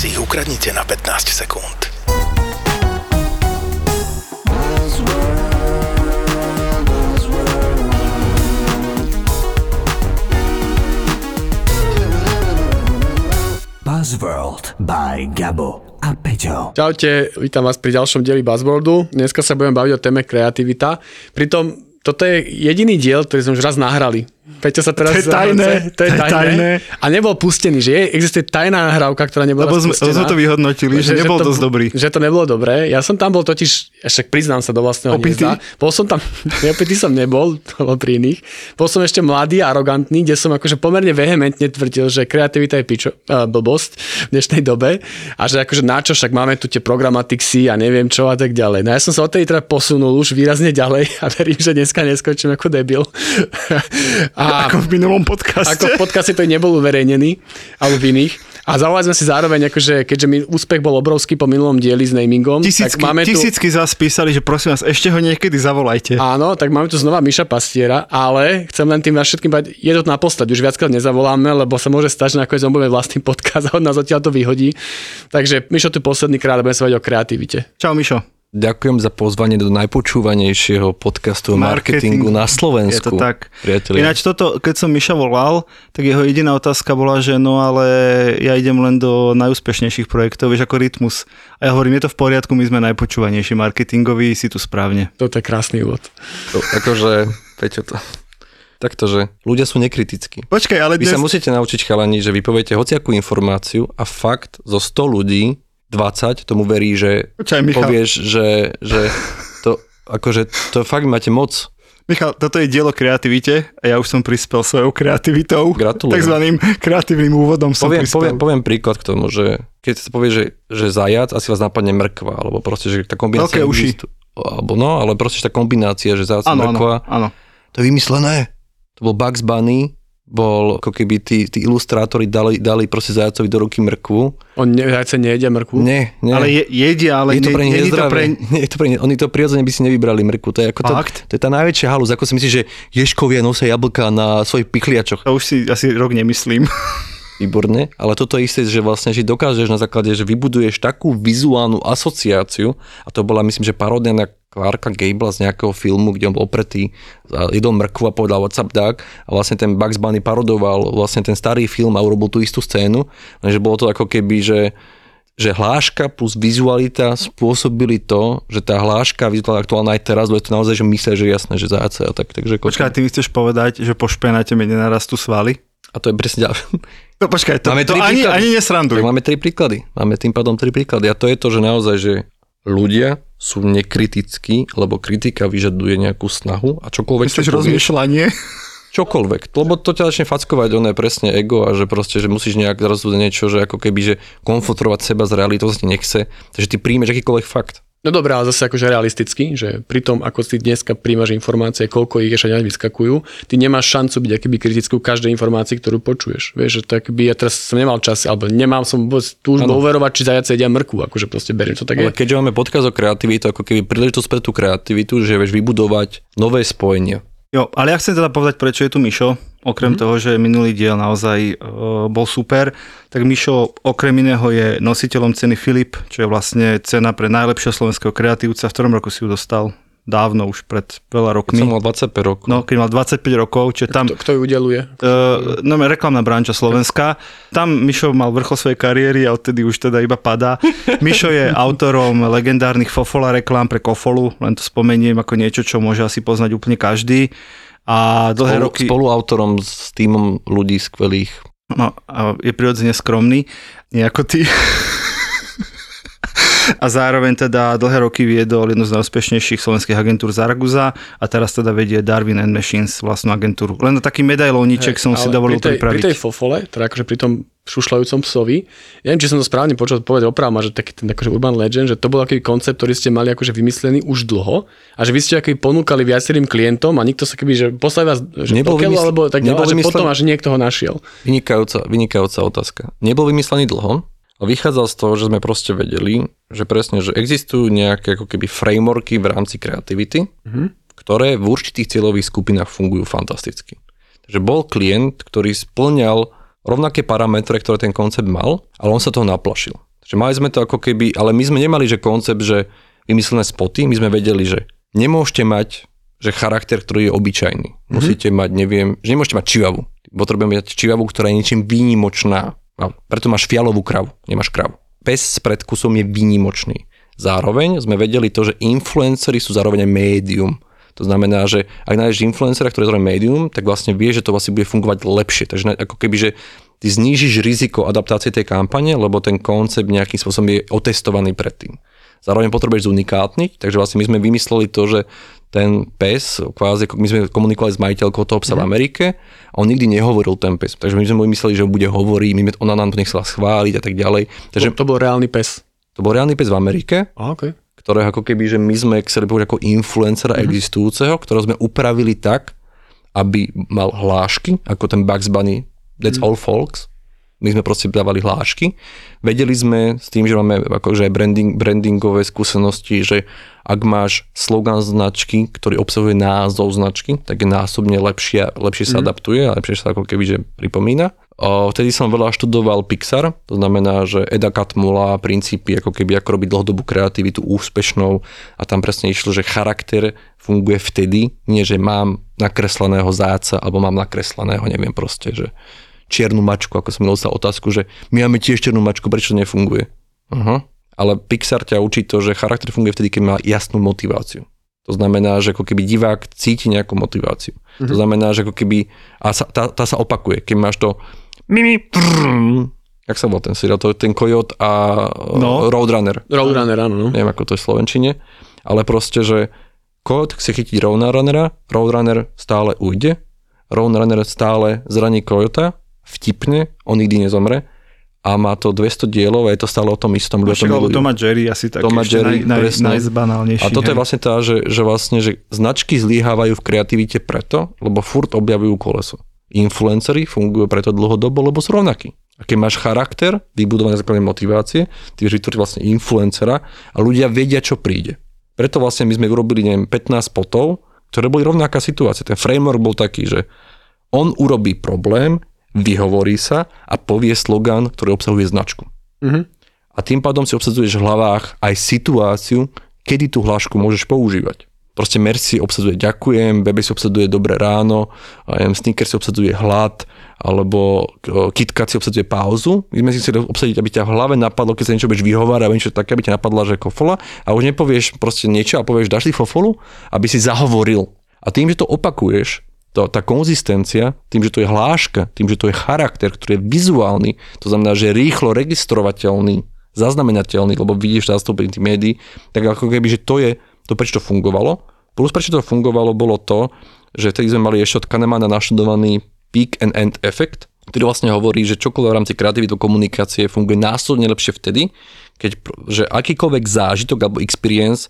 si ich ukradnite na 15 sekúnd. Buzzworld by Gabo a Peťo. Čaute, vítam vás pri ďalšom dieli Buzzworldu. Dneska sa budem baviť o téme kreativita. Pritom toto je jediný diel, ktorý sme už raz nahrali. Peťo sa teraz... To je tajné, to je tajné. tajné. A nebol pustený, že je, existuje tajná nahrávka, ktorá nebola Lebo spustená. sme to vyhodnotili, že, že nebol to, dosť dobrý. Že to nebolo dobré. Ja som tam bol totiž, však priznám sa do vlastného Opitý? hniezda. Bol som tam, opitý som nebol, to bol pri iných. Bol som ešte mladý a arogantný, kde som akože pomerne vehementne tvrdil, že kreativita je pičo, uh, blbosť v dnešnej dobe a že akože na čo, však máme tu tie programatixy a neviem čo a tak ďalej. No ja som sa od tej teda posunul už výrazne ďalej a verím, že dneska neskočím ako debil. A, ako v minulom podcaste. Ako v podcaste to nebol uverejnený, alebo v iných. A zavolali sme si zároveň, akože, keďže mi úspech bol obrovský po minulom dieli s namingom, Tisícky, tak máme tu... tisícky zás písali, že prosím vás, ešte ho niekedy zavolajte. Áno, tak máme tu znova Miša Pastiera, ale chcem len tým vás všetkým bať, je to naposled, už viackrát nezavoláme, lebo sa môže stať, že nakoniec on bude vlastný podcast a on nás odtiaľ to vyhodí. Takže Mišo tu posledný krát budeme sa o kreativite. Čau Mišo. Ďakujem za pozvanie do najpočúvanejšieho podcastu marketingu na Slovensku. Je to tak. Priatelia. Ináč toto, keď som Miša volal, tak jeho jediná otázka bola, že no ale ja idem len do najúspešnejších projektov, vieš ako Rytmus. A ja hovorím, je to v poriadku, my sme najpočúvanejší marketingoví, si tu správne. Toto je krásny úvod. To, akože, Peťo, to... Takto, že ľudia sú nekritickí. Počkaj, ale Vy dnes... sa musíte naučiť chalani, že vy poviete hociakú informáciu a fakt zo 100 ľudí 20 tomu verí, že Michal. povieš, že, že to, akože, to fakt máte moc. Michal, toto je dielo kreativite a ja už som prispel svojou kreativitou. Gratulujem. Takzvaným kreatívnym úvodom som Poviem, prispel. poviem, poviem príklad k tomu, že keď sa povie, že, že zajac, asi vás napadne mrkva, alebo proste, že tá kombinácia... Veľké uši. existu- Alebo no, ale proste tá kombinácia, že zajac a Áno, áno, mrkva, áno. to je vymyslené. To bol Bugs Bunny, bol ako keby tí, tí ilustrátori dali, dali proste zajacovi do ruky mrkvu. On ne, zajce nejedia mrkvu. Nie, nie. Ale je, jedia, ale je to pre nich nie je to pre... Nie, je to pre nich, oni to prirodzene by si nevybrali mrkvu. To je, ako to, Fakt? to je tá najväčšia halus. Ako si myslíš, že ješkovia nosia jablka na svojich pichliačoch. To už si asi rok nemyslím. Výborne, ale toto je isté, že vlastne, že dokážeš na základe, že vybuduješ takú vizuálnu asociáciu, a to bola myslím, že paródia na Clarka Gable z nejakého filmu, kde on bol opretý, jedol mrkvu a povedal what's up dog a vlastne ten Bugs Bunny parodoval vlastne ten starý film a urobil tú istú scénu, lenže bolo to ako keby, že že hláška plus vizualita spôsobili to, že tá hláška vizuálna aktuálna aj teraz, je to naozaj, že myslia, že jasné, že záce a tak, takže Počkaj, ty mi chceš povedať, že po špenáte mi nenarastú svaly? A to je presne ďalšie. No počkaj, to, Máme to ani, príklady. ani nesranduj. Tak máme tri príklady. Máme tým pádom tri príklady. A to je to, že naozaj, že ľudia sú nekritickí, lebo kritika vyžaduje nejakú snahu a čokoľvek, čo povieš, rozmýšľanie? čokoľvek. Lebo to ťa začne fackovať, ono je presne ego a že proste, že musíš nejak zrazu niečo, že ako keby, že konfrontovať seba s realitou, to sa ti nechce. Takže ty príjmeš akýkoľvek fakt. No dobré, ale zase akože realisticky, že pri tom, ako si dneska príjmaš informácie, koľko ich ešte vyskakujú, ty nemáš šancu byť akýby kritický ku každej informácii, ktorú počuješ. Vieš, že tak by ja teraz som nemal čas, alebo nemám som vôbec túžbu overovať, či zajace jedia mrku, akože proste beriem to tak Ale je. keďže máme podkaz o kreativite, ako keby príležitosť pre tú kreativitu, že vieš vybudovať nové spojenia. Jo, ale ja chcem teda povedať, prečo je tu Mišo. Okrem Mhm. mm-hmm. toho, že minulý diel naozaj uh, bol super, tak Mišo okrem iného je nositeľom ceny Filip, čo je vlastne cena pre najlepšieho slovenského kreatívca. V ktorom roku si ju dostal? Dávno, už pred veľa Keď rokmi. som mal 25 rokov. No, keď mal 25 rokov, čiže tam... Kto, kto ju udeluje? Uh, no, reklamná branča Slovenska. Tam Mišo mal vrchol svojej kariéry a odtedy už teda iba padá. Mišo je autorom legendárnych Fofola reklám pre Kofolu, len to spomeniem ako niečo, čo môže asi poznať úplne každý. A dlhé Spolu, roky... spoluautorom s týmom ľudí skvelých. No, a je prirodzene skromný, nie ako ty. a zároveň teda dlhé roky viedol jednu z najúspešnejších slovenských agentúr Zaragoza a teraz teda vedie Darwin and Machines vlastnú agentúru. Len na taký medailóniček som si dovolil pri tej, pripraviť. Pri tej fofole, teda akože pri tom šušľajúcom psovi, ja neviem, či som to správne počul povedať opravom, že taký ten akože urban legend, že to bol aký koncept, ktorý ste mali akože vymyslený už dlho a že vy ste aký ponúkali viacerým klientom a nikto sa keby, že poslali vás že Nebol pokiaľ, vymysl- alebo tak ďalej, a že vymyslený- potom až niekto ho našiel. Vynikajúca, vynikajúca otázka. Nebol vymyslený dlho, vychádzal z toho, že sme proste vedeli, že presne, že existujú nejaké ako keby frameworky v rámci kreativity, mm-hmm. ktoré v určitých cieľových skupinách fungujú fantasticky. Takže bol klient, ktorý splňal rovnaké parametre, ktoré ten koncept mal, ale on sa toho naplašil. Takže mali sme to ako keby, ale my sme nemali, že koncept, že vymyslené spoty, my sme vedeli, že nemôžete mať že charakter, ktorý je obyčajný. Mm-hmm. Musíte mať, neviem, že nemôžete mať čivavu. Potrebujeme mať čivavu, ktorá je niečím výnimočná. A preto máš fialovú kravu, nemáš kravu. Pes s predkusom je výnimočný. Zároveň sme vedeli to, že influencery sú zároveň aj médium. To znamená, že ak nájdeš influencera, ktorý je zároveň médium, tak vlastne vieš, že to vlastne bude fungovať lepšie. Takže ako keby, že ty znížiš riziko adaptácie tej kampane, lebo ten koncept nejakým spôsobom je otestovaný predtým. Zároveň potrebuješ zunikátniť, takže vlastne my sme vymysleli to, že ten pes, kvázi, my sme komunikovali s majiteľkou toho psa mm. v Amerike a on nikdy nehovoril ten pes. Takže my sme mysleli, že bude hovoriť, my, ona nám to nechcela schváliť a tak ďalej. Takže To, to bol reálny pes. to bol reálny pes v Amerike, okay. ktoré ako keby, že my sme chceli použiť ako influencera mm-hmm. existujúceho, ktorého sme upravili tak, aby mal hlášky, ako ten Bugs Bunny, That's mm. all folks. My sme proste dávali hlášky. Vedeli sme s tým, že máme akože branding, brandingové skúsenosti, že ak máš slogan značky, ktorý obsahuje názov značky, tak je násobne lepšie, lepšie sa adaptuje a lepšie sa ako keby že pripomína. O, vtedy som veľa študoval Pixar, to znamená, že Eda Catmulla, princípy, ako keby ako robiť dlhodobú kreativitu úspešnou a tam presne išlo, že charakter funguje vtedy, nie že mám nakresleného záca alebo mám nakresleného, neviem proste, že čiernu mačku, ako som dostal otázku, že my máme tiež čiernu mačku, prečo nefunguje? Uh-huh. Ale Pixar ťa učí to, že charakter funguje vtedy, keď má jasnú motiváciu. To znamená, že ako keby divák cíti nejakú motiváciu. Mm-hmm. To znamená, že ako keby, a sa, tá, tá sa opakuje, keď máš to mimi, prrrm, jak sa volá ten seriál, to je ten Coyote a No. no. Roadrunner. Roadrunner, áno. No. Neviem, ako to je v Slovenčine, ale proste, že Coyote chce chytiť Roadrunnera, Roadrunner stále ujde, Roadrunner stále zraní Coyota, vtipne, on nikdy nezomre a má to 200 dielov a je to stále o tom istom. to Však, lebo milujú. Tom a Jerry asi tak Tom a ešte Jerry, naj, naj, najzbanálnejší. A toto je hej. vlastne tá, že, že vlastne, že značky zlyhávajú v kreativite preto, lebo furt objavujú koleso. Influencery fungujú preto dlhodobo, lebo sú rovnakí. A keď máš charakter, vybudovaný základe motivácie, ty vieš vytvoriť vlastne influencera a ľudia vedia, čo príde. Preto vlastne my sme urobili, neviem, 15 spotov, ktoré boli rovnaká situácia. Ten framework bol taký, že on urobí problém, vyhovorí sa a povie slogan, ktorý obsahuje značku. Mhm. A tým pádom si obsadzuješ v hlavách aj situáciu, kedy tú hlášku môžeš používať. Proste Merci obsadzuje ďakujem, Bebe si obsadzuje dobré ráno, Snickers si obsadzuje hlad, alebo KitKat si obsadzuje pauzu. My sme si chceli obsadiť, aby ťa v hlave napadlo, keď sa niečo budeš vyhovárať, alebo niečo také, aby ťa napadla, že kofola a už nepovieš proste niečo a povieš, dáš si fofolu, aby si zahovoril. A tým, že to opakuješ, to, tá konzistencia, tým, že to je hláška, tým, že to je charakter, ktorý je vizuálny, to znamená, že je rýchlo registrovateľný, zaznamenateľný, lebo vidíš zastúpenie tých médií, tak ako keby, že to je to, prečo to fungovalo. Plus prečo to fungovalo, bolo to, že vtedy sme mali ešte od Kahnemana naštudovaný peak and end effect, ktorý vlastne hovorí, že čokoľvek v rámci kreativity komunikácie funguje násobne lepšie vtedy, keď, že akýkoľvek zážitok alebo experience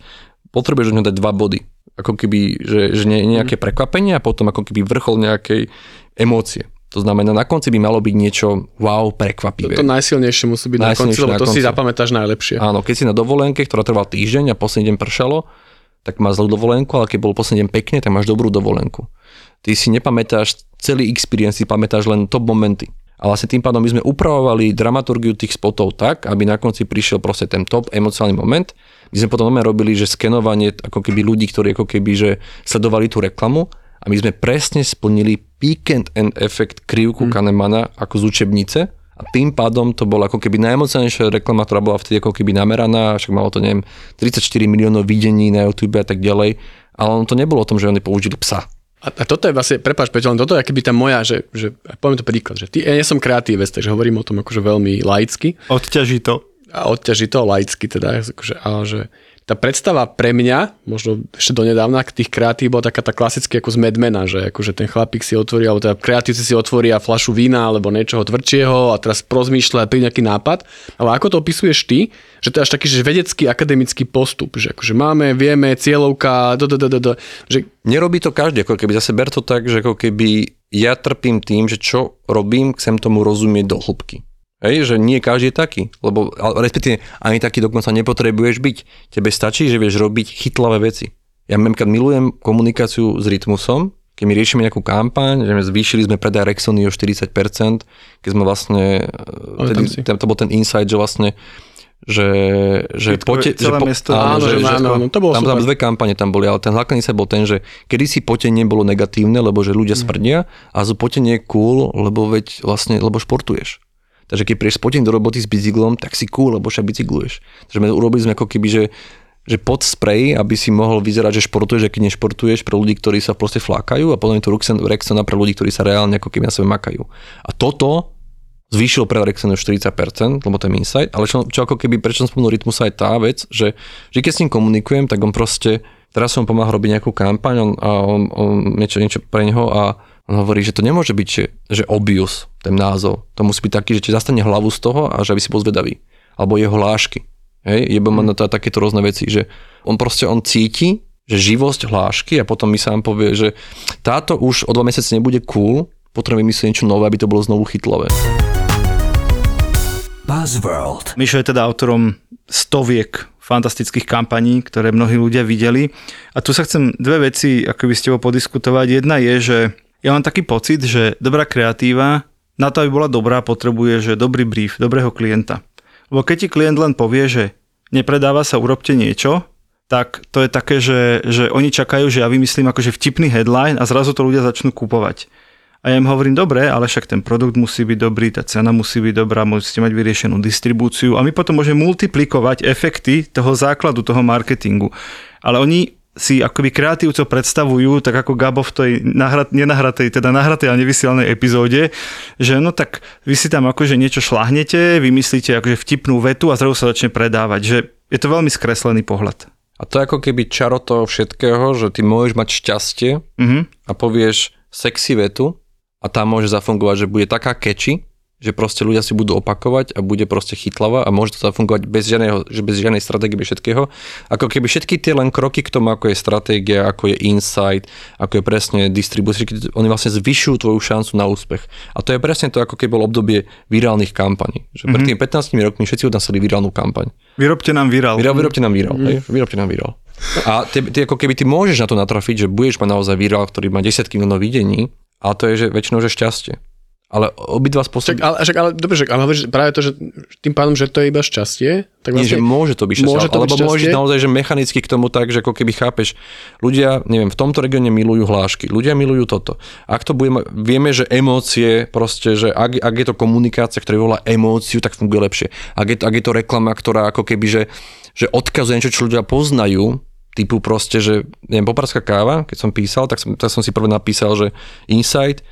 potrebuješ do neho dať dva body. Ako keby, že, že nie, nejaké prekvapenie a potom ako keby vrchol nejakej emócie. To znamená, na konci by malo byť niečo wow, prekvapivé. To najsilnejšie musí byť na konci, Najsilnejšie lebo na to si konci. zapamätáš najlepšie. Áno, keď si na dovolenke, ktorá trvala týždeň a posledný deň pršalo, tak máš zlú dovolenku, ale keď bol posledný deň pekne, tak máš dobrú dovolenku. Ty si nepamätáš celý experience, si pamätáš len top momenty. A vlastne tým pádom my sme upravovali dramaturgiu tých spotov tak, aby na konci prišiel proste ten top emocionálny moment. My sme potom robili, že skenovanie ako keby ľudí, ktorí ako keby že sledovali tú reklamu a my sme presne splnili peak and end effect krivku hmm. Kahnemana ako z učebnice a tým pádom to bola ako keby najemocionálnejšia reklama, ktorá bola vtedy ako keby nameraná, však malo to neviem 34 miliónov videní na YouTube a tak ďalej, ale ono to nebolo o tom, že oni použili psa. A, a toto je vlastne, prepáč Peťo, len toto je keby tá moja, že, že poviem to príklad, že ty, ja nie som kreatívec, takže hovorím o tom akože veľmi laicky. Odťaží to. A odťaží to laicky teda, akože, ale že tá predstava pre mňa, možno ešte donedávna, tých kreatív bola taká tá klasicky ako z Madmana, že akože ten chlapík si otvorí, alebo teda kreatívci si otvoria flašu vína alebo niečoho tvrdšieho a teraz prozmýšľa, príde nejaký nápad. Ale ako to opisuješ ty, že to je až taký že vedecký akademický postup, že akože máme, vieme, cieľovka, do, do, do, do, do, že Nerobí to každý, ako keby zase ber to tak, že ako keby ja trpím tým, že čo robím, chcem tomu rozumieť do hĺbky. Hej, že nie každý je taký, lebo respektíve ani taký dokonca nepotrebuješ byť. Tebe stačí, že vieš robiť chytlavé veci. Ja napríklad milujem komunikáciu s rytmusom, keď my riešime nejakú kampaň, že my zvýšili sme predaj Rexony o 40%, keď sme vlastne, tedy, tam to bol ten insight, že vlastne že, že, pote, že, po, mesto- Áno, že áno, áno, to bolo tam, tam super. dve kampane tam boli, ale ten hlavný sa bol ten, že kedy si potenie bolo negatívne, lebo že ľudia smrdia a zo potenie je cool, lebo veď vlastne, lebo športuješ. Takže keď prídeš spoteň do roboty s bicyklom, tak si cool, lebo však bicykluješ. Takže urobili sme ako keby, že, že pod spray, aby si mohol vyzerať, že športuješ, a keď nešportuješ pre ľudí, ktorí sa proste flákajú a potom je to Rexona- pre ľudí, ktorí sa reálne ako keby na sebe makajú. A toto zvýšil pre Rexona o 40%, lebo to je insight, ale čo, čo ako keby, prečo som spomenul Rytmusa je tá vec, že, že keď s ním komunikujem, tak on proste, teraz som pomáhal robiť nejakú kampaň on, a on, on niečo, niečo pre neho a on hovorí, že to nemôže byť, že, že obvious, ten názov. To musí byť taký, že ti zastane hlavu z toho a že aby si bol zvedavý. Alebo jeho hlášky. Hej, jebo ma na to takéto rôzne veci, že on proste, on cíti, že živosť hlášky a potom mi sám povie, že táto už o dva mesiace nebude cool, potrebujem vymyslieť niečo nové, aby to bolo znovu chytlavé. Buzzworld. Mišo je teda autorom stoviek fantastických kampaní, ktoré mnohí ľudia videli. A tu sa chcem dve veci ako by s tebou podiskutovať. Jedna je, že ja mám taký pocit, že dobrá kreatíva na to, aby bola dobrá, potrebuje, že dobrý brief, dobrého klienta. Lebo keď ti klient len povie, že nepredáva sa, urobte niečo, tak to je také, že, že oni čakajú, že ja vymyslím akože vtipný headline a zrazu to ľudia začnú kúpovať. A ja im hovorím, dobre, ale však ten produkt musí byť dobrý, tá cena musí byť dobrá, musíte mať vyriešenú distribúciu a my potom môžeme multiplikovať efekty toho základu, toho marketingu. Ale oni si akoby kreatívcov predstavujú, tak ako Gabo v tej nahrat, nenahratej, teda nahratej a nevysielanej epizóde, že no tak vy si tam akože niečo šlahnete, vymyslíte akože vtipnú vetu a zrazu sa začne predávať, že je to veľmi skreslený pohľad. A to je ako keby čaro toho všetkého, že ty môžeš mať šťastie Mhm. a povieš sexy vetu a tá môže zafungovať, že bude taká catchy, že proste ľudia si budú opakovať a bude proste chytlavá a môže to zafungovať bez, žiadneho, že bez žiadnej stratégie, bez všetkého. Ako keby všetky tie len kroky k tomu, ako je stratégia, ako je insight, ako je presne distribúcia, oni vlastne zvyšujú tvoju šancu na úspech. A to je presne to, ako keby bolo obdobie virálnych kampaní. Že pred tými 15 rokmi všetci od nás chceli virálnu kampaň. Vyrobte nám virál. Vyrób, vyrobte nám virál, hej? Vyrobte nám virál. A ty, ty, ako keby ty môžeš na to natrafiť, že budeš mať naozaj virál, ktorý má desiatky miliónov videní, ale to je že väčšinou že šťastie. Ale obidva spôsoby... ale, však, ale dobre, však, ale hovoríš práve to, že tým pádom, že to je iba šťastie, tak Nie, že vlastne... môže to byť šťastie, môže to alebo byť môžeš šťastie? naozaj, že mechanicky k tomu tak, že ako keby chápeš, ľudia, neviem, v tomto regióne milujú hlášky, ľudia milujú toto. Ak to budeme, vieme, že emócie, proste, že ak, ak je to komunikácia, ktorá volá emóciu, tak funguje lepšie. Ak je, to, ak je to reklama, ktorá ako keby, že, že odkazuje niečo, čo ľudia poznajú, typu proste, že neviem, poprarská káva, keď som písal, tak som, tak som si prvé napísal, že insight,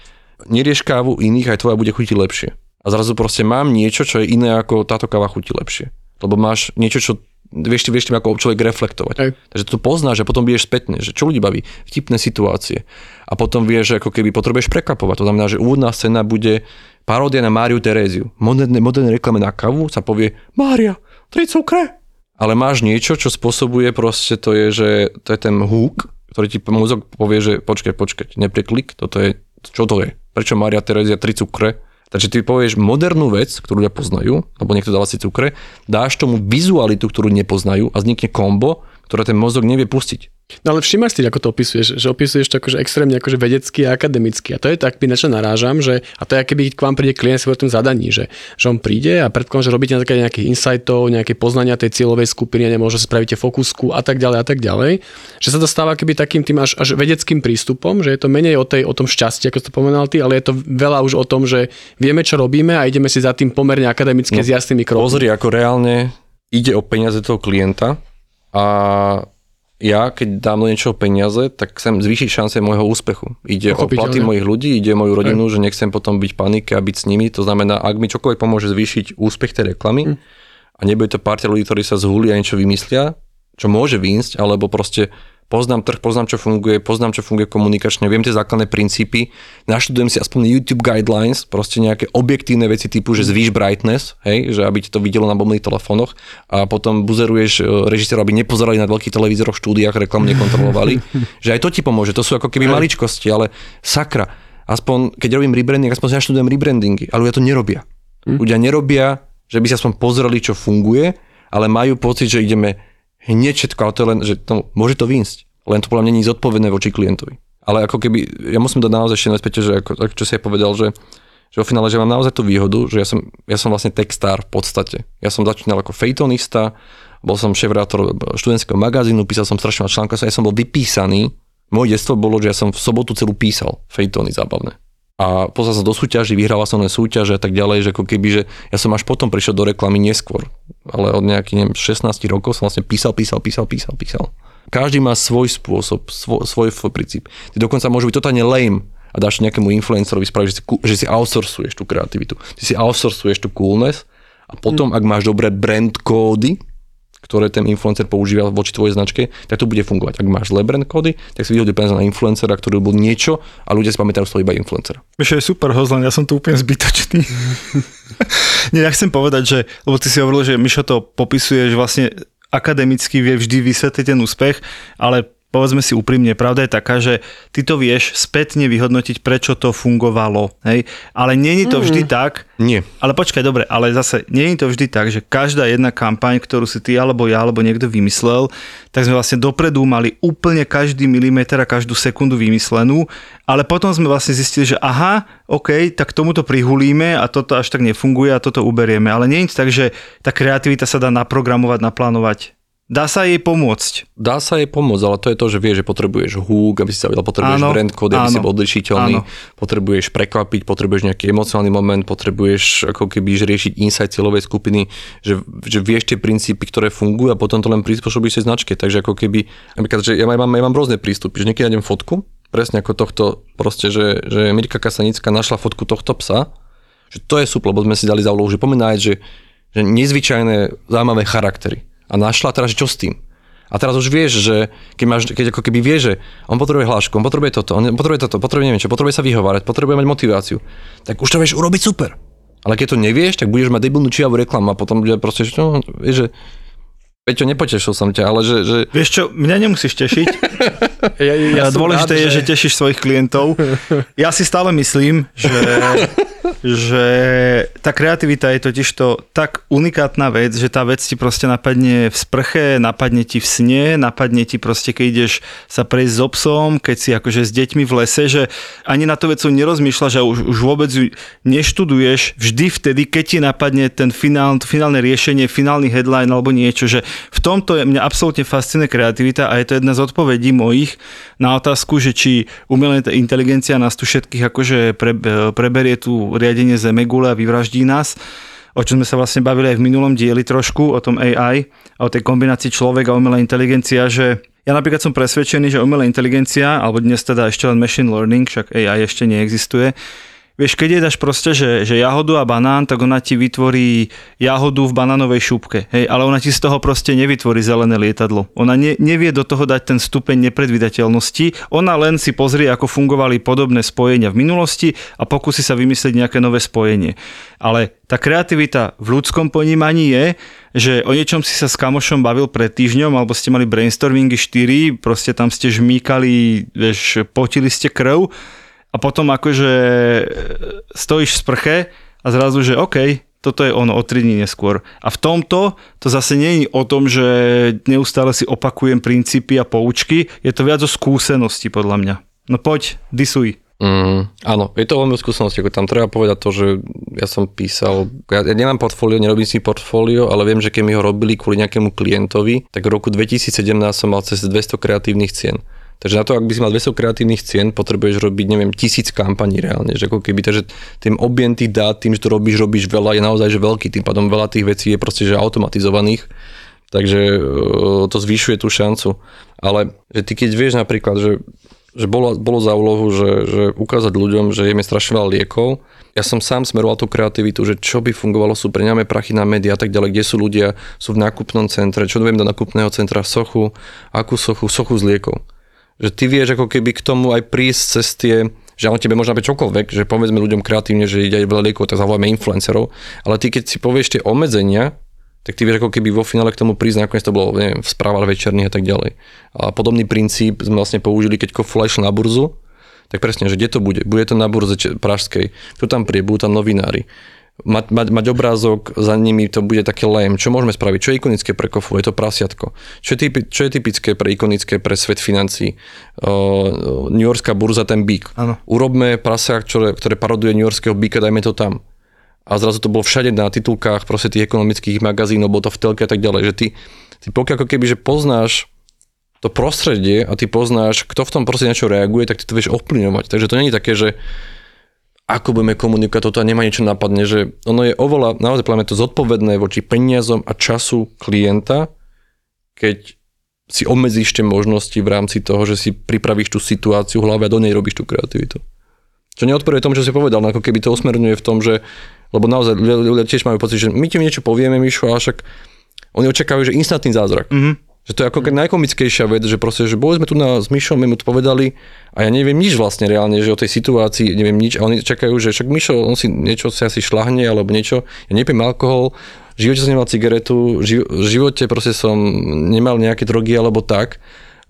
nerieš kávu iných, aj tvoja bude chutiť lepšie. A zrazu proste mám niečo, čo je iné ako táto káva chutí lepšie. Lebo máš niečo, čo vieš, vieš tým ako človek reflektovať. Hej. Takže to poznáš a potom vieš spätne, že čo ľudí baví, vtipné situácie. A potom vieš, že ako keby potrebuješ prekapovať. To znamená, že úvodná scéna bude paródia na Máriu Teréziu. Moderné, moderné reklame na kavu sa povie Mária, tri cukre. Ale máš niečo, čo spôsobuje proste, to je, že to je ten hook, ktorý ti mozog povie, že počkaj, počkaj, nepreklik, toto je, čo to je? Prečo Mária Terézia tri cukre? Takže ty povieš modernú vec, ktorú ľudia poznajú, lebo niekto dáva si cukre, dáš tomu vizualitu, ktorú nepoznajú a vznikne kombo, ktoré ten mozog nevie pustiť. No ale všimáš si, ako to opisuješ, že opisuješ to akože extrémne akože vedecky a akademicky. A to je tak, na čo narážam, že, a to je, keby k vám príde klient si o tom zadaní, že, že on príde a predpokladám, že robíte na základe nejakých insightov, nejaké poznania tej cieľovej skupiny, a nemôže spravíte fokusku a tak ďalej a tak ďalej. Že sa to stáva keby takým tým až, až vedeckým prístupom, že je to menej o, tej, o tom šťastí, ako si to pomenal ty, ale je to veľa už o tom, že vieme, čo robíme a ideme si za tým pomerne akademicky no, s jasnými krokmi. Pozri, ako reálne ide o peniaze toho klienta a ja, keď dám do niečoho peniaze, tak chcem zvýšiť šance môjho úspechu. Ide o platy mojich ľudí, ide o moju rodinu, že nechcem potom byť panike a byť s nimi. To znamená, ak mi čokoľvek pomôže zvýšiť úspech tej reklamy, a nebude to partia ľudí, ktorí sa zhúlia a niečo vymyslia, čo môže výjsť, alebo proste poznám trh, poznám, čo funguje, poznám, čo funguje komunikačne, viem tie základné princípy, naštudujem si aspoň YouTube guidelines, proste nejaké objektívne veci typu, že zvýš brightness, hej, že aby ti to videlo na mobilných telefónoch. A potom buzeruješ e, režisérov, aby nepozerali na veľkých televízoroch, štúdiách, reklam nekontrolovali, že aj to ti pomôže, to sú ako keby maličkosti, ale sakra, aspoň keď robím rebranding, aspoň naštudujem rebrandingy, ale ľudia to nerobia. Ľudia nerobia, že by si aspoň pozreli, čo funguje, ale majú pocit, že ideme hneď všetko, ale to je len, že to, môže to výjsť. Len to podľa mňa nie je zodpovedné voči klientovi. Ale ako keby, ja musím dať naozaj ešte späť, že ako, čo si aj povedal, že, že o finále, že mám naozaj tú výhodu, že ja som, ja som vlastne textár v podstate. Ja som začínal ako fejtonista, bol som šéf-redaktor študentského magazínu, písal som strašne článka, ja som bol vypísaný. Moje detstvo bolo, že ja som v sobotu celú písal fejtony zábavné a poslal som do súťaží, vyhrával som len súťaže a tak ďalej, že ako keby, že ja som až potom prišiel do reklamy neskôr, ale od nejakých, neviem, 16 rokov som vlastne písal, písal, písal, písal, písal. Každý má svoj spôsob, svoj, svoj princíp. Ty dokonca môže byť totálne lame a dáš nejakému influencerovi spraviť, že si, že si outsourcuješ tú kreativitu. Ty si outsourcuješ tú coolness a potom, mm. ak máš dobré brand kódy, ktoré ten influencer používa voči tvojej značke, tak to bude fungovať. Ak máš zlé brand kódy, tak si vyhodí peniaze na influencera, ktorý bol niečo a ľudia si pamätajú z toho iba influencer. Vieš, je super hozlen, ja som tu úplne zbytočný. Nie, ja chcem povedať, že, lebo ty si hovoril, že Mišo to popisuje, že vlastne akademicky vie vždy vysvetliť ten úspech, ale povedzme si úprimne, pravda je taká, že ty to vieš spätne vyhodnotiť, prečo to fungovalo. Hej? Ale je to vždy mm. tak. Nie. Ale počkaj, dobre, ale zase je to vždy tak, že každá jedna kampaň, ktorú si ty alebo ja alebo niekto vymyslel, tak sme vlastne dopredu mali úplne každý milimeter a každú sekundu vymyslenú, ale potom sme vlastne zistili, že aha, OK, tak tomuto prihulíme a toto až tak nefunguje a toto uberieme. Ale nie je to tak, že tá kreativita sa dá naprogramovať, naplánovať Dá sa jej pomôcť. Dá sa jej pomôcť, ale to je to, že vieš, že potrebuješ hook, aby si sa videl, potrebuješ áno, brand code, aby áno, si bol odlišiteľný, áno. potrebuješ prekvapiť, potrebuješ nejaký emocionálny moment, potrebuješ ako keby riešiť insight cieľovej skupiny, že, že vieš tie princípy, ktoré fungujú a potom to len prispôsobíš tej značke. Takže ako keby, napríklad, že ja mám, ja mám rôzne prístupy, že niekedy nájdem fotku, presne ako tohto, proste, že, že Mirka Kasanická našla fotku tohto psa, že to je super, lebo sme si dali za úlohu, že pomenáť, že, že nezvyčajné, zaujímavé charaktery a našla teraz, čo s tým. A teraz už vieš, že keď, máš, keď ako keby vieš, že on potrebuje hlášku, on potrebuje toto, on potrebuje toto, potrebuje neviem čo, potrebuje sa vyhovárať, potrebuje mať motiváciu, tak už to vieš urobiť super. Ale keď to nevieš, tak budeš mať debilnú čiavú reklamu a potom bude proste, no, vieš, že Peťo, nepotešil som ťa, ale že... že... Vieš čo, mňa nemusíš tešiť. ja, ja Dôležité rád, je, že... že tešíš svojich klientov. Ja si stále myslím, že že tá kreativita je totiž to tak unikátna vec, že tá vec ti proste napadne v sprche, napadne ti v sne, napadne ti proste, keď ideš sa prejsť s obsom, keď si akože s deťmi v lese, že ani na to vecu nerozmýšľaš a už, už vôbec ju neštuduješ vždy vtedy, keď ti napadne ten finál, finálne riešenie, finálny headline alebo niečo, že v tomto je mňa absolútne fascinuje kreativita a je to jedna z odpovedí mojich na otázku, že či umelá inteligencia nás tu všetkých akože pre, preberie tú riadenie Zemegule a vyvraždí nás, o čom sme sa vlastne bavili aj v minulom dieli trošku, o tom AI o tej kombinácii človek a umelá inteligencia, že ja napríklad som presvedčený, že umelá inteligencia, alebo dnes teda ešte len machine learning, však AI ešte neexistuje, Vieš, keď jedáš proste, že, že jahodu a banán, tak ona ti vytvorí jahodu v banánovej šupke. Hej, ale ona ti z toho proste nevytvorí zelené lietadlo. Ona ne, nevie do toho dať ten stupeň nepredvydateľnosti. Ona len si pozrie, ako fungovali podobné spojenia v minulosti a pokusí sa vymyslieť nejaké nové spojenie. Ale tá kreativita v ľudskom ponímaní je, že o niečom si sa s kamošom bavil pred týždňom, alebo ste mali brainstormingy 4, proste tam ste žmýkali, vieš, potili ste krv a potom akože e, stojíš v sprche a zrazu, že OK, toto je ono o 3 dní neskôr. A v tomto to zase nie je o tom, že neustále si opakujem princípy a poučky, je to viac o skúsenosti podľa mňa. No poď, disuj. Mm, áno, je to veľmi skúsenosti, ako tam treba povedať to, že ja som písal, ja, ja nemám portfólio, nerobím si portfólio, ale viem, že keď mi ho robili kvôli nejakému klientovi, tak v roku 2017 som mal cez 200 kreatívnych cien. Takže na to, ak by si mal 200 kreatívnych cien, potrebuješ robiť, neviem, tisíc kampaní reálne. Že ako keby, takže tým objem tých dát, tým, že to robíš, robíš veľa, je naozaj že veľký. Tým pádom veľa tých vecí je proste že automatizovaných. Takže e, to zvyšuje tú šancu. Ale že ty keď vieš napríklad, že že bolo, bolo za úlohu, že, že ukázať ľuďom, že jeme strašne veľa liekov. Ja som sám smeroval tú kreativitu, že čo by fungovalo, sú preňame prachy na médiá a tak ďalej, kde sú ľudia, sú v nákupnom centre, čo viem do nákupného centra, sochu, akú sochu, sochu z liekov. Že ty vieš ako keby k tomu aj prísť cez tie, že on tebe možno byť čokoľvek, že povedzme ľuďom kreatívne, že ide aj veľa liekov, tak zavoláme influencerov, ale ty keď si povieš tie obmedzenia, tak ty vieš ako keby vo finále k tomu prísť, nakoniec to bolo neviem, v správach večerných a tak ďalej. A podobný princíp sme vlastne použili, keď Kofula na burzu, tak presne, že kde to bude? Bude to na burze pražskej, tu tam príde, budú tam novinári mať, mať, mať obrázok, za nimi to bude také lame. Čo môžeme spraviť? Čo je ikonické pre kofu? Je to prasiatko. Čo je, typi, čo je typické pre ikonické pre svet financií? Uh, New Yorkská burza, ten bík. Áno. Urobme prasiak, ktoré, ktoré paroduje New Yorkského bíka, dajme to tam. A zrazu to bolo všade na titulkách proste tých ekonomických magazínov, bolo to v telke a tak ďalej. Že ty, ty pokiaľ ako keby, že poznáš to prostredie a ty poznáš, kto v tom proste niečo reaguje, tak ty to vieš ovplyvňovať. Takže to není také, že ako budeme komunikovať, toto nemá niečo napadne, že ono je oveľa, naozaj pláme to zodpovedné voči peniazom a času klienta, keď si obmedzíš tie možnosti v rámci toho, že si pripravíš tú situáciu v hlave a do nej robíš tú kreativitu. Čo neodporuje tomu, čo si povedal, no ako keby to usmerňuje v tom, že, lebo naozaj ľudia tiež majú pocit, že my ti niečo povieme, Mišo, a však oni očakávajú, že instantný zázrak. Mm-hmm. Že to je ako najkomickejšia vec, že proste, že boli sme tu na, s Myšom, my mu to povedali a ja neviem nič vlastne reálne, že o tej situácii neviem nič. A oni čakajú, že však Myšo, on si niečo si asi šlahne alebo niečo, ja nepiem alkohol, v živote som nemal cigaretu, v živote proste som nemal nejaké drogy alebo tak.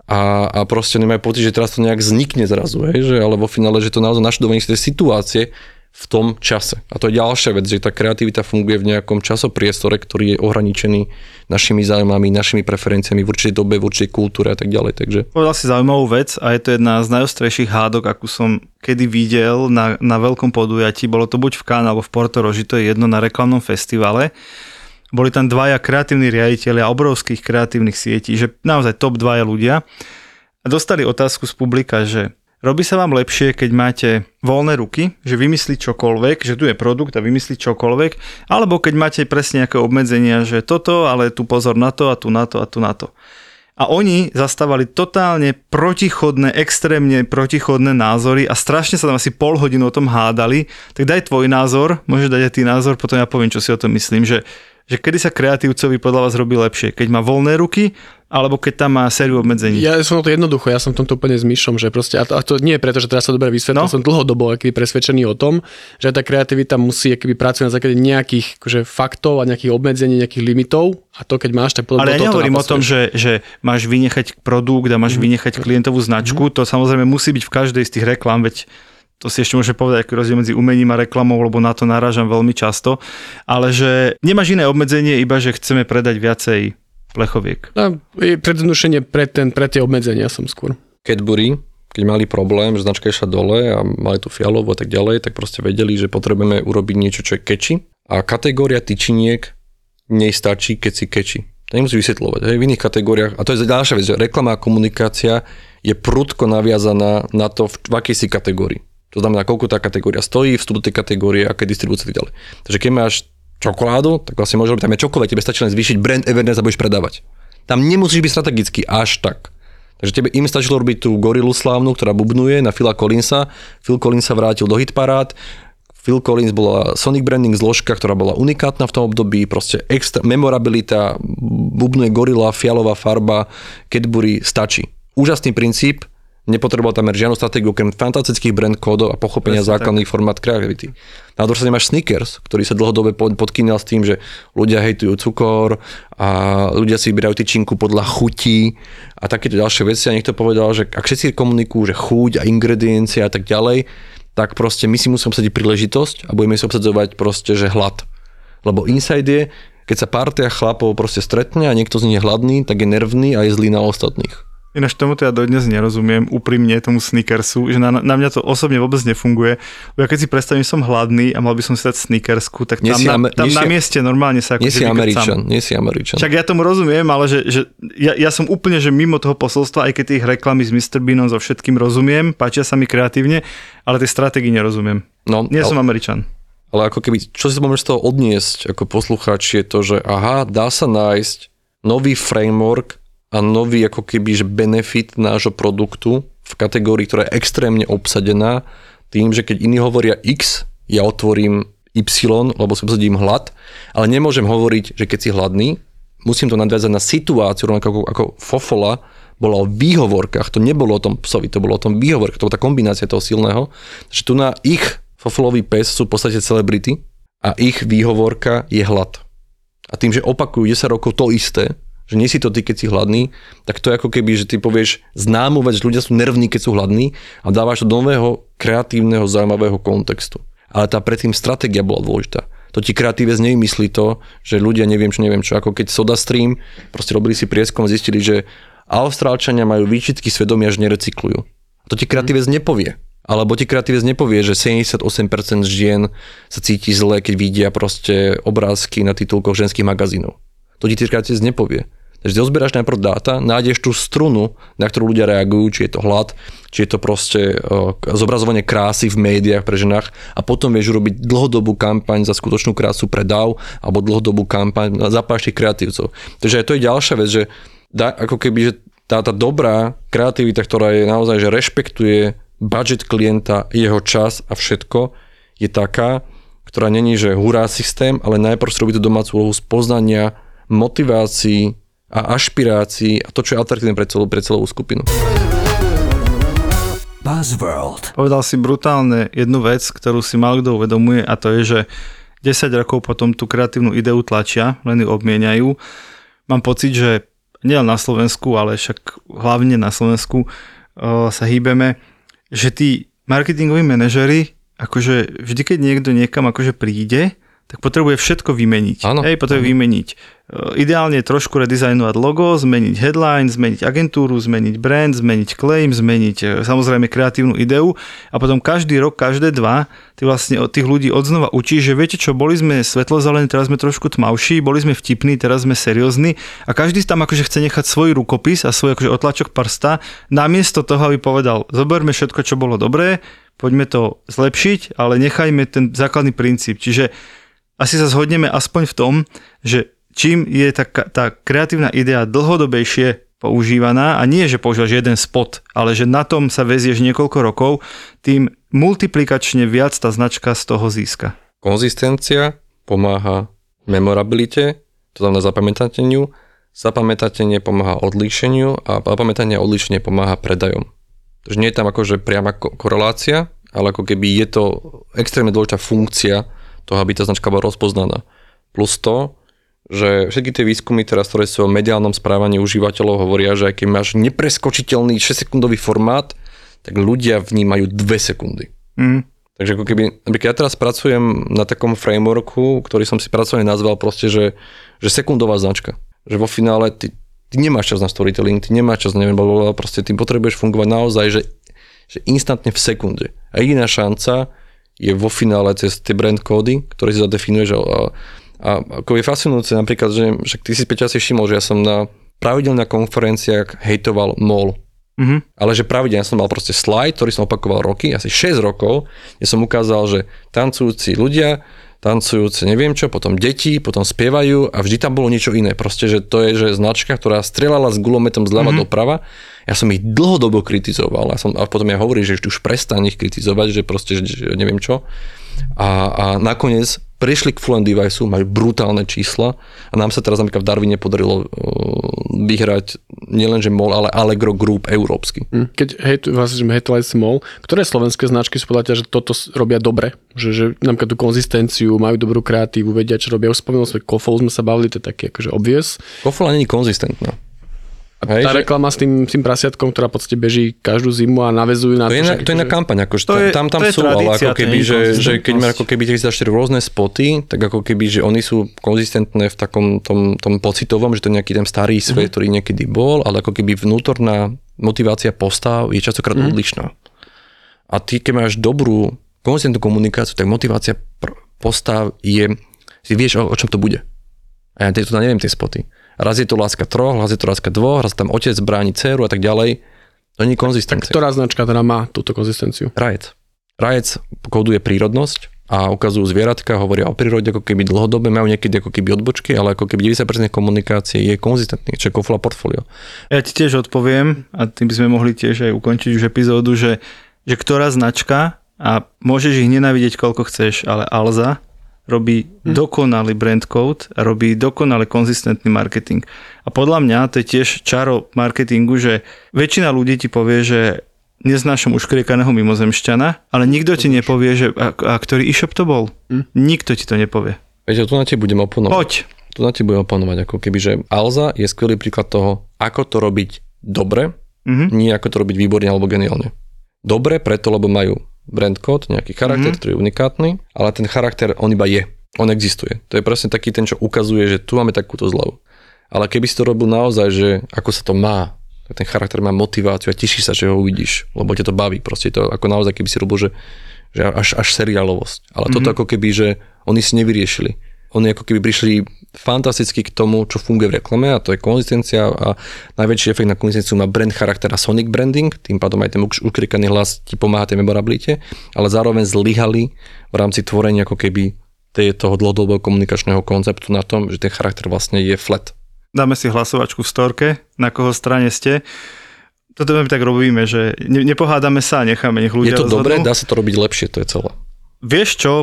A, a proste nemajú pocit, že teraz to nejak vznikne zrazu, hej, že, ale vo finále, že to naozaj naštudovanie z tej situácie, v tom čase. A to je ďalšia vec, že tá kreativita funguje v nejakom časopriestore, ktorý je ohraničený našimi zájmami, našimi preferenciami v určitej dobe, v určitej kultúre a tak ďalej. Takže... Povedal si zaujímavú vec a je to jedna z najostrejších hádok, akú som kedy videl na, na veľkom podujatí. Bolo to buď v Cannes alebo v Porto Roži, to je jedno na reklamnom festivale. Boli tam dvaja kreatívni riaditeľia obrovských kreatívnych sietí, že naozaj top dvaja ľudia. A dostali otázku z publika, že Robí sa vám lepšie, keď máte voľné ruky, že vymyslí čokoľvek, že tu je produkt a vymyslí čokoľvek, alebo keď máte presne nejaké obmedzenia, že toto, ale tu pozor na to a tu na to a tu na to. A oni zastávali totálne protichodné, extrémne protichodné názory a strašne sa tam asi pol hodinu o tom hádali. Tak daj tvoj názor, môžeš dať aj ty názor, potom ja poviem, čo si o tom myslím, že, že kedy sa kreatívcovi podľa vás robí lepšie, keď má voľné ruky alebo keď tam má sériu obmedzení. Ja som to jednoducho, ja som v tomto úplne s myšom, že proste, a to, a to nie je preto, že teraz sa dobre vysvetlil, no. som dlhodobo aký presvedčený o tom, že tá kreativita musí aký pracovať na základe nejakých akože, faktov a nejakých obmedzení, nejakých limitov a to keď máš, tak potom Ale ja nehovorím o tom, že, že máš vynechať produkt a máš mm-hmm. vynechať klientovú značku, mm-hmm. to samozrejme musí byť v každej z tých reklám, veď to si ešte môžeme povedať, aký rozdiel medzi umením a reklamou, lebo na to narážam veľmi často, ale že nemáš iné obmedzenie, iba že chceme predať viacej plechoviek. No, predvnušenie pre, ten, pre tie obmedzenia som skôr. Cadbury, keď mali problém, že značka išla dole a mali tu fialovú a tak ďalej, tak proste vedeli, že potrebujeme urobiť niečo, čo je keči. A kategória tyčiniek nej stačí, keď si keči. To nemusí vysvetľovať. Hej. V iných kategóriách, a to je ďalšia vec, že reklama a komunikácia je prudko naviazaná na to, v, v akej si kategórii. To znamená, koľko tá kategória stojí, vstup do tej kategórie, aké distribúcie a tak ďalej. Takže keď máš čokoládu, tak vlastne môžeš robiť tam je čokoľvek, tebe stačí len zvýšiť brand awareness a budeš predávať. Tam nemusíš byť strategický až tak. Takže tebe im stačilo robiť tú gorilu slávnu, ktorá bubnuje na Phila Collinsa. Phil Collins sa vrátil do hitparád. Phil Collins bola Sonic Branding zložka, ktorá bola unikátna v tom období, proste extra, memorabilita, bubnuje gorila, fialová farba, Cadbury, stačí. Úžasný princíp, nepotreboval tam žiadnu stratégiu, okrem fantastických brand kódov a pochopenia Presne základných tak. formát kreativity. Na strane máš Snickers, ktorý sa dlhodobé podkýnal s tým, že ľudia hejtujú cukor a ľudia si vyberajú tyčinku podľa chutí a takéto ďalšie veci. A niekto povedal, že ak všetci komunikujú, že chuť a ingrediencie a tak ďalej, tak proste my si musíme obsadiť príležitosť a budeme si obsadzovať proste, že hlad. Lebo inside je, keď sa partia chlapov proste stretne a niekto z nich je hladný, tak je nervný a je zlý na ostatných. Ináč tomu ja dodnes nerozumiem, úprimne tomu sneakersu, že na, na mňa to osobne vôbec nefunguje. Ja keď si predstavím, som hladný a mal by som si dať sneakersku, tak tam, na, tam na mieste normálne sa ako Nie si Američan, nie si Američan. Čak ja tomu rozumiem, ale že, že ja, ja, som úplne že mimo toho posolstva, aj keď tých reklamy s Mr. Beanom so všetkým rozumiem, páčia sa mi kreatívne, ale tej stratégii nerozumiem. No, Nie ale, som Američan. Ale ako keby, čo si môžeš z toho odniesť ako poslucháč je to, že aha, dá sa nájsť nový framework a nový ako keby že benefit nášho produktu v kategórii, ktorá je extrémne obsadená tým, že keď iní hovoria X, ja otvorím Y, lebo si obsadím hlad, ale nemôžem hovoriť, že keď si hladný, musím to nadviazať na situáciu, rovnako ako, ako Fofola bola o výhovorkách, to nebolo o tom psovi, to bolo o tom výhovorkách, to bola tá kombinácia toho silného, že tu na ich Fofolový pes sú v podstate celebrity a ich výhovorka je hlad. A tým, že opakujú 10 rokov to isté, že nie si to ty, keď si hladný, tak to je ako keby, že ty povieš známu vec, že ľudia sú nervní, keď sú hladní a dávaš to do nového, kreatívneho, zaujímavého kontextu. Ale tá predtým stratégia bola dôležitá. To ti kreatívec nevymyslí to, že ľudia neviem čo, neviem čo, ako keď SodaStream proste robili si prieskom zistili, že Austrálčania majú výčitky svedomia, že nerecyklujú. To ti kreatívec nepovie. Alebo ti kreatívec nepovie, že 78% žien sa cíti zle, keď vidia proste obrázky na titulkoch ženských magazínov. To ti kreatívec nepovie. Takže ty ozberáš najprv dáta, nájdeš tú strunu, na ktorú ľudia reagujú, či je to hlad, či je to proste uh, zobrazovanie krásy v médiách pre ženách a potom vieš urobiť dlhodobú kampaň za skutočnú krásu pre DAO alebo dlhodobú kampaň za tých kreatívcov. Takže aj to je ďalšia vec, že dá, ako keby, že tá, tá dobrá kreativita, ktorá je naozaj, že rešpektuje budget klienta, jeho čas a všetko, je taká, ktorá není, že hurá systém, ale najprv si robí tú domácu úlohu spoznania, motivácií, a ašpirácií a to, čo je atraktívne pre celú, pre celú skupinu. Buzzworld. Povedal si brutálne jednu vec, ktorú si málo kto uvedomuje a to je, že 10 rokov potom tú kreatívnu ideu tlačia, len ju obmieniajú. Mám pocit, že nielen na Slovensku, ale však hlavne na Slovensku uh, sa hýbeme, že tí marketingoví manažery, akože vždy, keď niekto niekam akože príde, tak potrebuje všetko vymeniť. Áno. Hej, potrebuje áno. vymeniť. E, ideálne trošku redizajnovať logo, zmeniť headline, zmeniť agentúru, zmeniť brand, zmeniť claim, zmeniť e, samozrejme kreatívnu ideu a potom každý rok, každé dva, ty vlastne od tých ľudí odznova učíš, že viete čo, boli sme svetlozelení, teraz sme trošku tmavší, boli sme vtipní, teraz sme seriózni a každý tam akože chce nechať svoj rukopis a svoj akože otlačok prsta, namiesto toho, aby povedal, zoberme všetko, čo bolo dobré, poďme to zlepšiť, ale nechajme ten základný princíp. Čiže asi sa zhodneme aspoň v tom, že čím je tá, tá kreatívna idea dlhodobejšie používaná a nie, že používaš jeden spot, ale že na tom sa vezieš niekoľko rokov, tým multiplikačne viac tá značka z toho získa. Konzistencia pomáha memorabilite, to znamená zapamätateniu, zapamätatenie pomáha odlíšeniu a zapamätanie a odlíšenie pomáha predajom. Takže nie je tam akože priama korelácia, ale ako keby je to extrémne dôležitá funkcia toho, aby tá značka bola rozpoznaná. Plus to, že všetky tie výskumy teraz, ktoré sú o mediálnom správaní užívateľov, hovoria, že aj keď máš nepreskočiteľný 6-sekundový formát, tak ľudia vnímajú 2 sekundy. Mm. Takže ako keby, napríklad ja teraz pracujem na takom frameworku, ktorý som si pracovne nazval proste, že, že sekundová značka. Že vo finále ty, ty nemáš čas na storytelling, ty nemáš čas, neviem, blablabla, proste ty potrebuješ fungovať naozaj, že, že instantne v sekunde. A jediná šanca je vo finále cez tie brand kódy, ktoré si zadefinuješ a, a ako je fascinujúce napríklad, že, že ty si Peťa si všimol, že ja som na pravidelných konferenciách hejtoval MOL. Mm-hmm. Ale že pravidelne som mal proste slide, ktorý som opakoval roky, asi 6 rokov, kde som ukázal, že tancujúci ľudia, tancujúce neviem čo, potom deti, potom spievajú a vždy tam bolo niečo iné. Proste, že to je že značka, ktorá strelala s gulometom zľava mm-hmm. doprava ja som ich dlhodobo kritizoval a, som, a potom ja hovorím, že už prestaň ich kritizovať, že proste, že, že neviem čo. A, a nakoniec prišli k Full Device, majú brutálne čísla a nám sa teraz napríklad v Darwine podarilo uh, vyhrať nielenže MOL, ale Allegro Group európsky. Hm, keď hejt, vlastne, hejtovali si MOL, ktoré slovenské značky sú podľa že toto robia dobre? Že, že napríklad tú konzistenciu, majú dobrú kreatívu, vedia, čo robia. Už spomenul sme Kofol, sme sa bavili, to je taký akože obvious. Kofol nie je konzistentná. A Hej, tá že... reklama s tým, s tým prasiatkom, ktorá podstate beží každú zimu a navezujú na to. Je na, to je na kampaň, akože to je, tam, tam sú, ale ako keby, že, že keď máš ako keby 34 rôzne spoty, tak ako keby, že oni sú konzistentné v takom tom, tom pocitovom, že to je nejaký ten starý svet, mm-hmm. ktorý niekedy bol, ale ako keby vnútorná motivácia postav je častokrát mm-hmm. odlišná. A ty, keď máš dobrú konzistentnú komunikáciu, tak motivácia pr- postav je, si vieš, o, o čom to bude. A ja to neviem tie spoty raz je to láska troch, raz je to láska dvoch, raz tam otec bráni dceru a tak ďalej. To nie je konzistencia. Tak ktorá značka teda má túto konzistenciu? Rajec. Rajec kóduje prírodnosť, a ukazujú zvieratka, hovoria o prírode ako keby dlhodobé, majú niekedy ako keby odbočky, ale ako keby 90% komunikácie je konzistentný, čo je Kofla portfólio. Ja ti tiež odpoviem, a tým by sme mohli tiež aj ukončiť už epizódu, že, že ktorá značka, a môžeš ich nenávidieť koľko chceš, ale Alza robí hm. dokonalý brand code a robí dokonale konzistentný marketing. A podľa mňa to je tiež čaro marketingu, že väčšina ľudí ti povie, že neznášam už kriekaného mimozemšťana, ale nikto ti nepovie, že a, a ktorý e-shop to bol. Hm? Nikto ti to nepovie. Viete, tu na ti budem oponovať. Poď. Tu na ti budem oponovať, ako keby, že Alza je skvelý príklad toho, ako to robiť dobre, mm-hmm. nie ako to robiť výborne alebo geniálne. Dobre preto, lebo majú brand code, nejaký charakter, mm-hmm. ktorý je unikátny, ale ten charakter, on iba je. On existuje. To je presne taký ten, čo ukazuje, že tu máme takúto zľavu. Ale keby si to robil naozaj, že ako sa to má, ten charakter má motiváciu a teší sa, že ho uvidíš, lebo ťa to baví. Proste to ako naozaj, keby si robil, že, že až, až seriálovosť. Ale mm-hmm. toto ako keby, že oni si nevyriešili. Oni ako keby prišli fantasticky k tomu, čo funguje v reklame a to je konzistencia a najväčší efekt na konzistenciu má brand charakter a sonic branding, tým pádom aj ten ukrikaný hlas ti pomáha tej memorabilite, ale zároveň zlyhali v rámci tvorenia ako keby toho dlhodobého komunikačného konceptu na tom, že ten charakter vlastne je flat dáme si hlasovačku v storke, na koho strane ste. Toto my tak robíme, že ne, nepohádame sa a necháme, nech ľudia Je to rozhodnú. dobré, dá sa to robiť lepšie, to je celé. Vieš čo,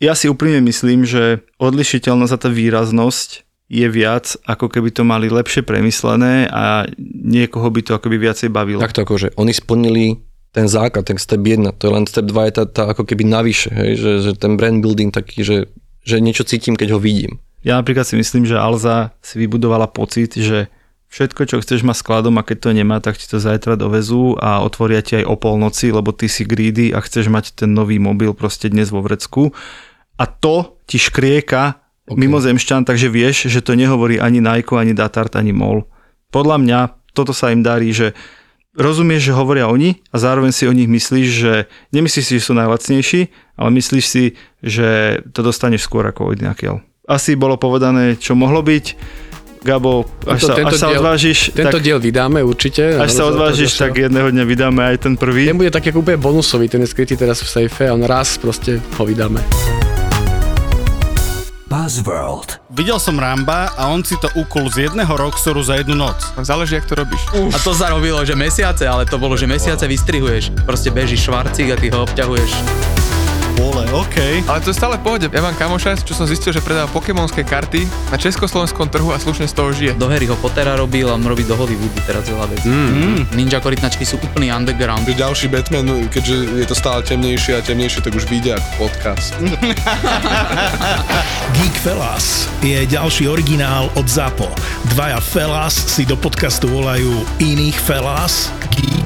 ja si úprimne myslím, že odlišiteľnosť a tá výraznosť je viac, ako keby to mali lepšie premyslené a niekoho by to akoby viacej bavilo. Takto akože oni splnili ten základ, ten step 1, to je len step 2 je tá, tá ako keby navyše, hej, že, že ten brand building taký, že, že niečo cítim, keď ho vidím. Ja napríklad si myslím, že Alza si vybudovala pocit, že všetko, čo chceš mať skladom a keď to nemá, tak ti to zajtra dovezú a otvoria ti aj o polnoci, lebo ty si greedy a chceš mať ten nový mobil proste dnes vo vrecku. A to ti škrieka okay. mimozemšťan, takže vieš, že to nehovorí ani Nike, ani Datart, ani MOL. Podľa mňa toto sa im darí, že rozumieš, že hovoria oni a zároveň si o nich myslíš, že nemyslíš si, že sú najlacnejší, ale myslíš si, že to dostaneš skôr ako od nejakého asi bolo povedané, čo mohlo byť. Gabo, až, sa, až sa diel, odvážiš... Tento tak, diel vydáme určite. Až sa odvážiš, tak jedného dňa vydáme aj ten prvý. Ten bude tak úplne bonusový, ten je skrytý teraz v sejfe a on raz proste ho vydáme. Buzzworld. Videl som Ramba a on si to ukul z jedného Roxoru za jednu noc. Záleží, jak to robíš. Uf. A to zarobilo, že mesiace, ale to bolo, že mesiace vystrihuješ. Proste bežíš švarcík a ty ho obťahuješ vole, OK. Ale to je stále pohode. Ja mám kamoša, čo som zistil, že predáva pokémonské karty na československom trhu a slušne z toho žije. Do Harryho Pottera robil a on robí do Hollywoodu teraz veľa vecí. Mm. Mm. Ninja korytnačky sú úplný underground. Ďalší Batman, keďže je to stále temnejšie a temnejšie, tak už vyjde ako podcast. Geek Fellas je ďalší originál od ZAPO. Dvaja Fellas si do podcastu volajú iných Fellas, Geeks